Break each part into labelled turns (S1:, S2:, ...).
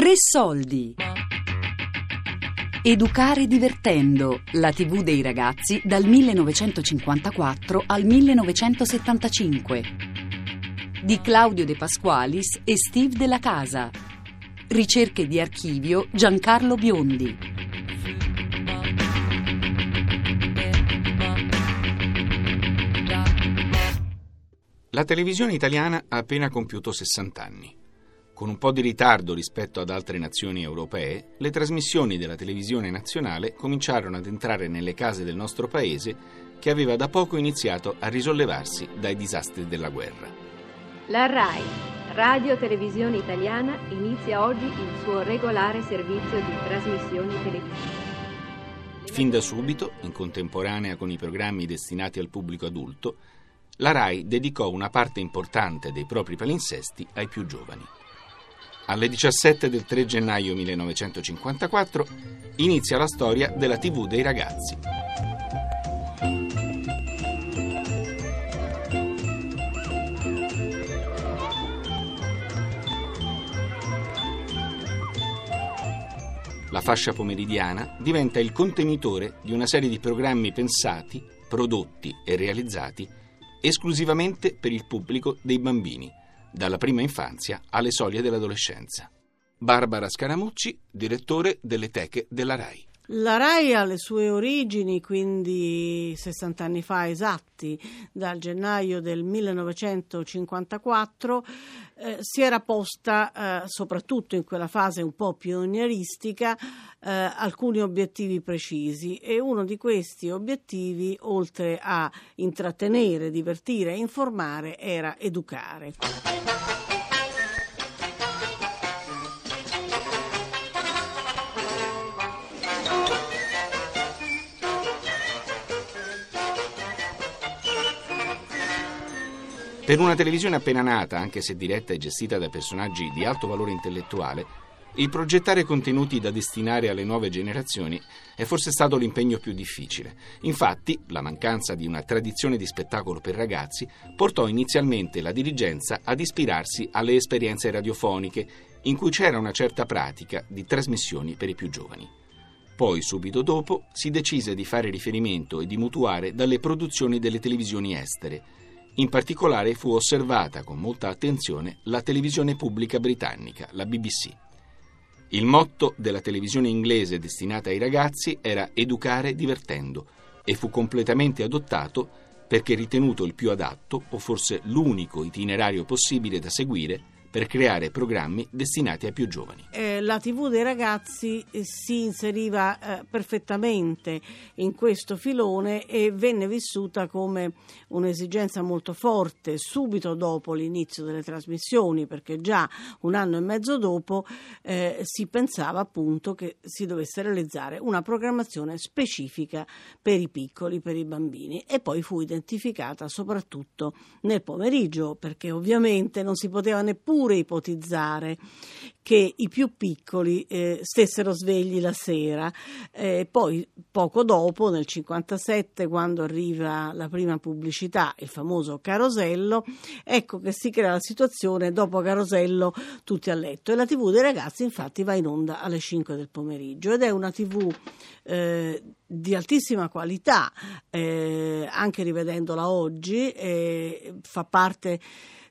S1: Tre soldi. Educare divertendo, la TV dei ragazzi dal 1954 al 1975. Di Claudio De Pasqualis e Steve Della Casa. Ricerche di archivio Giancarlo Biondi.
S2: La televisione italiana ha appena compiuto 60 anni. Con un po' di ritardo rispetto ad altre nazioni europee, le trasmissioni della televisione nazionale cominciarono ad entrare nelle case del nostro paese che aveva da poco iniziato a risollevarsi dai disastri della guerra.
S3: La RAI, Radio Televisione Italiana, inizia oggi il suo regolare servizio di trasmissioni televisive.
S2: Fin da subito, in contemporanea con i programmi destinati al pubblico adulto, la RAI dedicò una parte importante dei propri palinsesti ai più giovani. Alle 17 del 3 gennaio 1954 inizia la storia della TV dei ragazzi. La fascia pomeridiana diventa il contenitore di una serie di programmi pensati, prodotti e realizzati esclusivamente per il pubblico dei bambini dalla prima infanzia alle soglie dell'adolescenza. Barbara Scaramucci, direttore delle teche della RAI.
S4: La RAI ha le sue origini, quindi 60 anni fa esatti, dal gennaio del 1954, eh, si era posta, eh, soprattutto in quella fase un po' pionieristica, eh, alcuni obiettivi precisi e uno di questi obiettivi, oltre a intrattenere, divertire e informare, era educare.
S2: Per una televisione appena nata, anche se diretta e gestita da personaggi di alto valore intellettuale, il progettare contenuti da destinare alle nuove generazioni è forse stato l'impegno più difficile. Infatti, la mancanza di una tradizione di spettacolo per ragazzi portò inizialmente la dirigenza ad ispirarsi alle esperienze radiofoniche, in cui c'era una certa pratica di trasmissioni per i più giovani. Poi, subito dopo, si decise di fare riferimento e di mutuare dalle produzioni delle televisioni estere, in particolare fu osservata con molta attenzione la televisione pubblica britannica, la BBC. Il motto della televisione inglese destinata ai ragazzi era educare divertendo e fu completamente adottato perché ritenuto il più adatto o forse l'unico itinerario possibile da seguire per creare programmi destinati ai più giovani.
S4: Eh, la TV dei ragazzi eh, si inseriva eh, perfettamente in questo filone e venne vissuta come un'esigenza molto forte subito dopo l'inizio delle trasmissioni, perché già un anno e mezzo dopo eh, si pensava appunto che si dovesse realizzare una programmazione specifica per i piccoli, per i bambini e poi fu identificata soprattutto nel pomeriggio, perché ovviamente non si poteva neppure neppure ipotizzare che i più piccoli eh, stessero svegli la sera. Eh, poi, poco dopo, nel 1957, quando arriva la prima pubblicità, il famoso Carosello, ecco che si crea la situazione, dopo Carosello tutti a letto. E la TV dei ragazzi, infatti, va in onda alle 5 del pomeriggio ed è una TV eh, di altissima qualità, eh, anche rivedendola oggi, eh, fa parte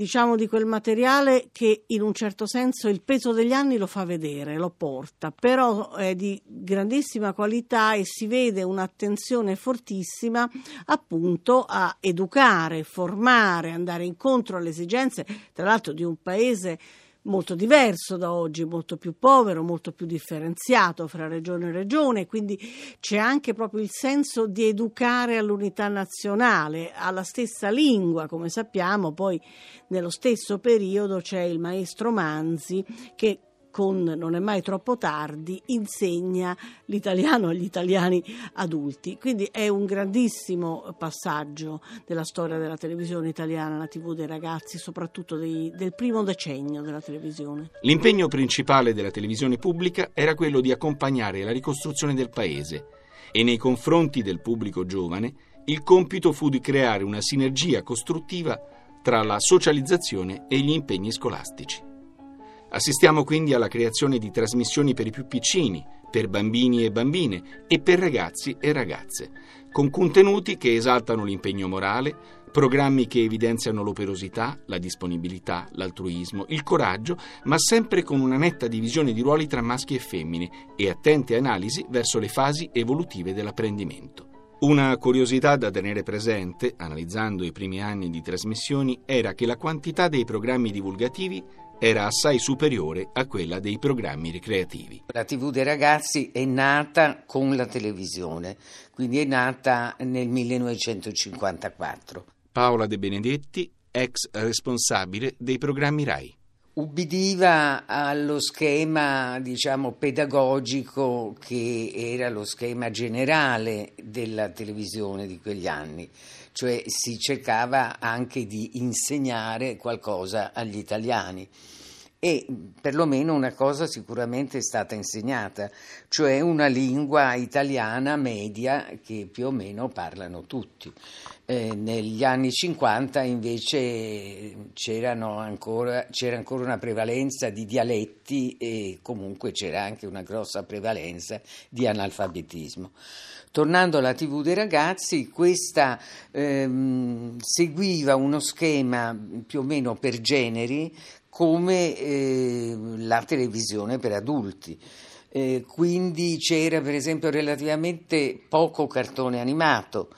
S4: diciamo di quel materiale che in un certo senso il peso degli anni lo fa vedere, lo porta, però è di grandissima qualità e si vede un'attenzione fortissima appunto a educare, formare, andare incontro alle esigenze, tra l'altro di un paese molto diverso da oggi, molto più povero, molto più differenziato fra regione e regione, quindi c'è anche proprio il senso di educare all'unità nazionale, alla stessa lingua, come sappiamo, poi nello stesso periodo c'è il maestro Manzi che con Non è mai troppo tardi insegna l'italiano agli italiani adulti. Quindi è un grandissimo passaggio della storia della televisione italiana, la TV dei ragazzi, soprattutto dei, del primo decennio della televisione.
S2: L'impegno principale della televisione pubblica era quello di accompagnare la ricostruzione del paese e nei confronti del pubblico giovane il compito fu di creare una sinergia costruttiva tra la socializzazione e gli impegni scolastici. Assistiamo quindi alla creazione di trasmissioni per i più piccini, per bambini e bambine e per ragazzi e ragazze, con contenuti che esaltano l'impegno morale, programmi che evidenziano l'operosità, la disponibilità, l'altruismo, il coraggio, ma sempre con una netta divisione di ruoli tra maschi e femmine e attente analisi verso le fasi evolutive dell'apprendimento. Una curiosità da tenere presente, analizzando i primi anni di trasmissioni, era che la quantità dei programmi divulgativi era assai superiore a quella dei programmi ricreativi.
S5: La TV dei ragazzi è nata con la televisione, quindi è nata nel 1954.
S2: Paola De Benedetti, ex responsabile dei programmi RAI
S5: ubbidiva allo schema diciamo pedagogico che era lo schema generale della televisione di quegli anni cioè si cercava anche di insegnare qualcosa agli italiani e perlomeno una cosa sicuramente è stata insegnata, cioè una lingua italiana media che più o meno parlano tutti. Eh, negli anni 50 invece c'era ancora una prevalenza di dialetti e comunque c'era anche una grossa prevalenza di analfabetismo. Tornando alla TV dei ragazzi, questa ehm, seguiva uno schema più o meno per generi come eh, la televisione per adulti. Eh, quindi c'era per esempio relativamente poco cartone animato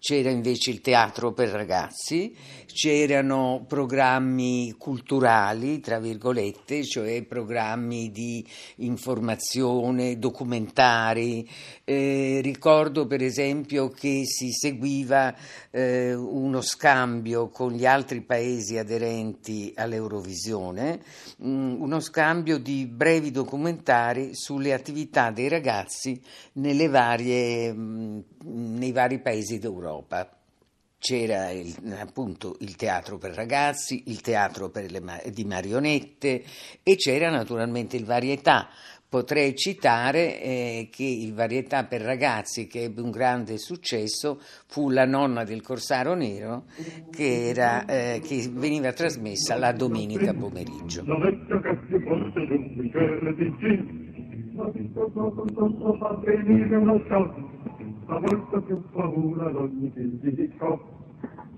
S5: c'era invece il teatro per ragazzi, c'erano programmi culturali, tra virgolette, cioè programmi di informazione, documentari. Eh, ricordo per esempio che si seguiva eh, uno scambio con gli altri paesi aderenti all'Eurovisione, mh, mm, uno scambio di brevi documentari sulle attività dei ragazzi varie, mh, mm, nei vari paesi d'Europa. Europa. C'era il, appunto il teatro per ragazzi, il teatro le, di marionette e c'era naturalmente il varietà. Potrei citare eh, che il varietà per ragazzi che ebbe un grande successo fu La nonna del corsaro nero che, era, eh, che veniva trasmessa la domenica pomeriggio. Fa volta più paura ad ogni fisico,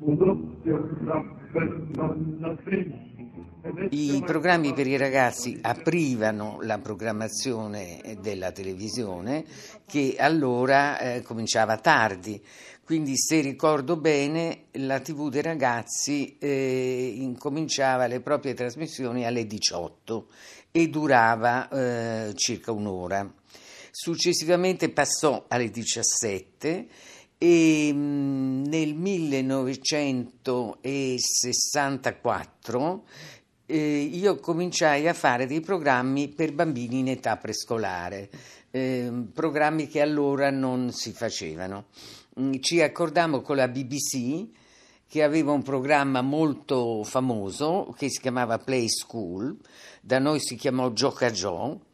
S5: un doppio rapper nonna sì. I programmi per i ragazzi aprivano la programmazione della televisione che allora eh, cominciava tardi, quindi se ricordo bene la TV dei ragazzi eh, incominciava le proprie trasmissioni alle 18 e durava eh, circa un'ora. Successivamente passò alle 17 e mm, nel 1964 eh, io cominciai a fare dei programmi per bambini in età prescolare, eh, programmi che allora non si facevano. Mm, ci accordammo con la BBC che aveva un programma molto famoso che si chiamava Play School, da noi si chiamò Gioca Gio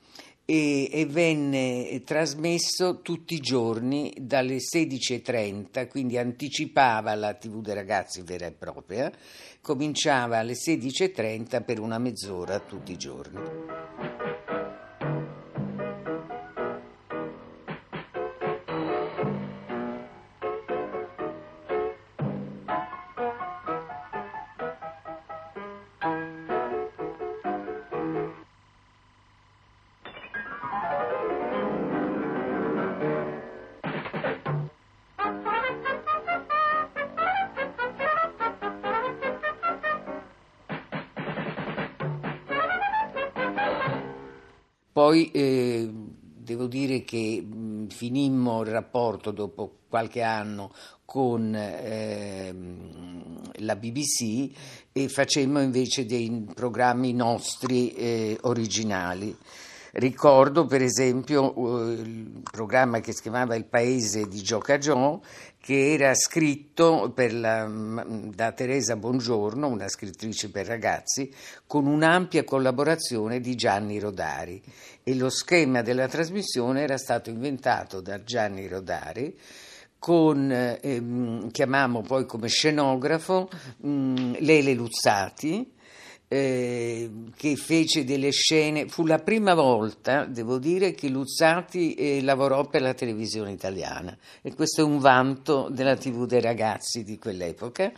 S5: e, e, venne trasmesso tutti i giorni dalle 16.30, quindi anticipava la TV dei ragazzi vera e propria, cominciava alle 16.30 per una mezz'ora tutti i giorni. Poi eh, devo dire che mh, finimmo il rapporto dopo qualche anno con eh, la BBC e facemmo invece dei programmi nostri eh, originali. Ricordo per esempio eh, il programma che si chiamava Il paese di Gioca Gio, che era scritto la, da Teresa Bongiorno, una scrittrice per ragazzi, con un'ampia collaborazione di Gianni Rodari. E lo schema della trasmissione era stato inventato da Gianni Rodari con, ehm, chiamiamo poi come scenografo, mh, Lele Luzzati, eh, che fece delle scene, fu la prima volta, devo dire, che Luzzati eh, lavorò per la televisione italiana. E questo è un vanto della TV dei ragazzi di quell'epoca.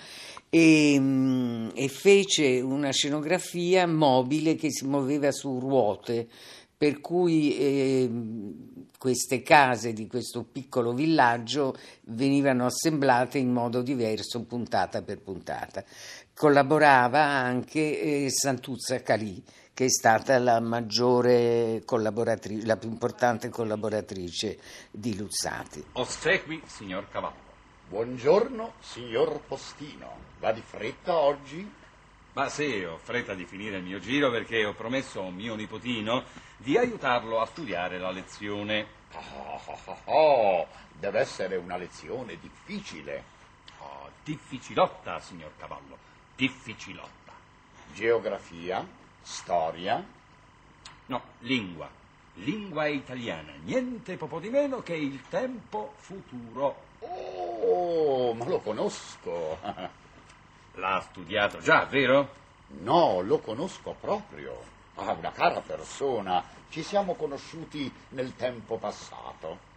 S5: E, mm, e fece una scenografia mobile che si muoveva su ruote per cui eh, queste case di questo piccolo villaggio venivano assemblate in modo diverso puntata per puntata. Collaborava anche eh, Santuzza Calì, che è stata la maggiore collaboratrice, la più importante collaboratrice di Luzzati.
S6: Ossequi, signor Cavallo.
S7: Buongiorno, signor Postino. Va di fretta oggi?
S6: Ma sì, ho fretta di finire il mio giro perché ho promesso a un mio nipotino di aiutarlo a studiare la lezione.
S7: Oh, oh, oh, deve essere una lezione difficile.
S6: Oh, difficilotta, signor Cavallo, difficilotta.
S7: Geografia, storia.
S6: No, lingua. Lingua italiana, niente poco di meno che il tempo futuro.
S7: Oh, ma lo conosco.
S6: L'ha studiato già, vero?
S7: No, lo conosco proprio. Ah, una cara persona. Ci siamo conosciuti nel tempo passato.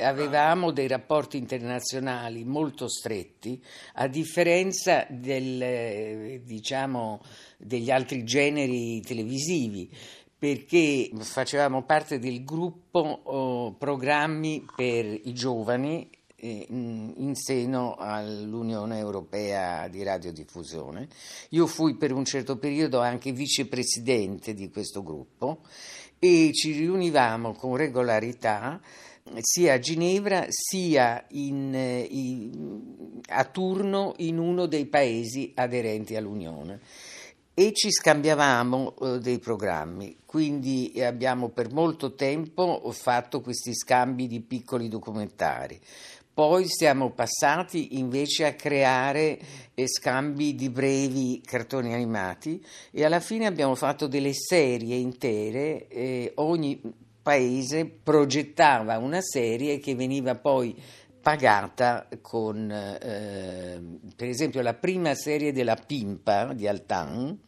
S5: Avevamo dei rapporti internazionali molto stretti, a differenza del, diciamo, degli altri generi televisivi, perché facevamo parte del gruppo oh, programmi per i giovani in seno all'Unione Europea di radiodiffusione. Io fui per un certo periodo anche vicepresidente di questo gruppo e ci riunivamo con regolarità sia a Ginevra sia in, in, a turno in uno dei paesi aderenti all'Unione e ci scambiavamo eh, dei programmi, quindi abbiamo per molto tempo fatto questi scambi di piccoli documentari. Poi siamo passati invece a creare eh, scambi di brevi cartoni animati e alla fine abbiamo fatto delle serie intere, eh, ogni paese progettava una serie che veniva poi pagata con, eh, per esempio, la prima serie della Pimpa di Altan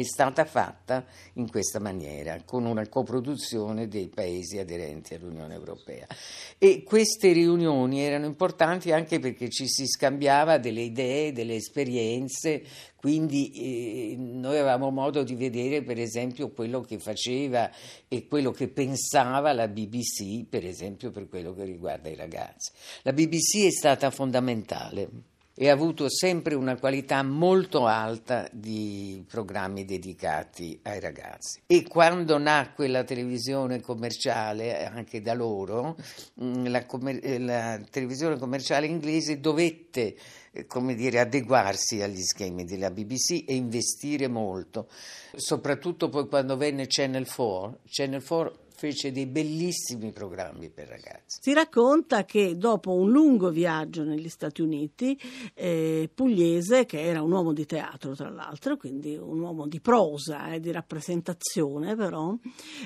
S5: è stata fatta in questa maniera, con una coproduzione dei paesi aderenti all'Unione Europea. E queste riunioni erano importanti anche perché ci si scambiava delle idee, delle esperienze, quindi eh, noi avevamo modo di vedere per esempio quello che faceva e quello che pensava la BBC, per esempio per quello che riguarda i ragazzi. La BBC è stata fondamentale e ha avuto sempre una qualità molto alta di programmi dedicati ai ragazzi. E quando nacque la televisione commerciale, anche da loro, mm, la, commer- la televisione commerciale inglese dovette eh, come dire, adeguarsi agli schemi della BBC e investire molto, soprattutto poi quando venne Channel 4. Channel 4 fece dei bellissimi programmi per ragazzi.
S4: Si racconta che dopo un lungo viaggio negli Stati Uniti, eh, Pugliese, che era un uomo di teatro tra l'altro, quindi un uomo di prosa e eh, di rappresentazione però,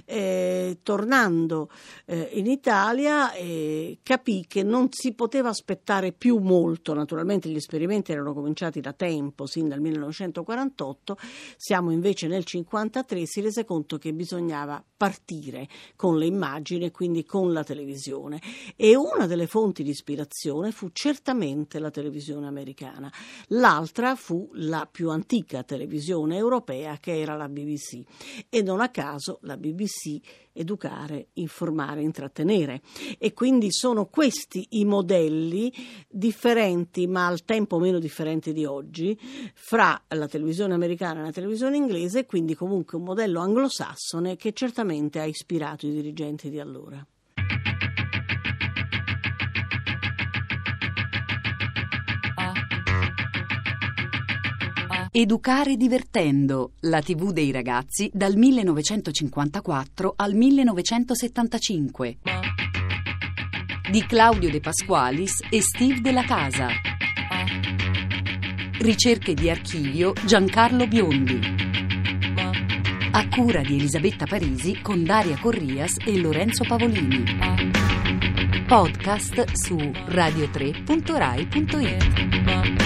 S4: eh, tornando eh, in Italia eh, capì che non si poteva aspettare più molto, naturalmente gli esperimenti erano cominciati da tempo, sin dal 1948, siamo invece nel 1953, si rese conto che bisognava partire con le immagini e quindi con la televisione. E una delle fonti di ispirazione fu certamente la televisione americana, l'altra fu la più antica televisione europea che era la BBC. E non a caso la BBC educare, informare, intrattenere. E quindi sono questi i modelli differenti, ma al tempo meno differenti di oggi, fra la televisione americana e la televisione inglese, quindi comunque un modello anglosassone che certamente ha ispirato i dirigenti di allora.
S1: Educare divertendo, la TV dei ragazzi dal 1954 al 1975. Di Claudio De Pasqualis e Steve Della Casa. Ricerche di archivio Giancarlo Biondi. A cura di Elisabetta Parisi con Daria Corrias e Lorenzo Pavolini. Podcast su radio3.rai.it.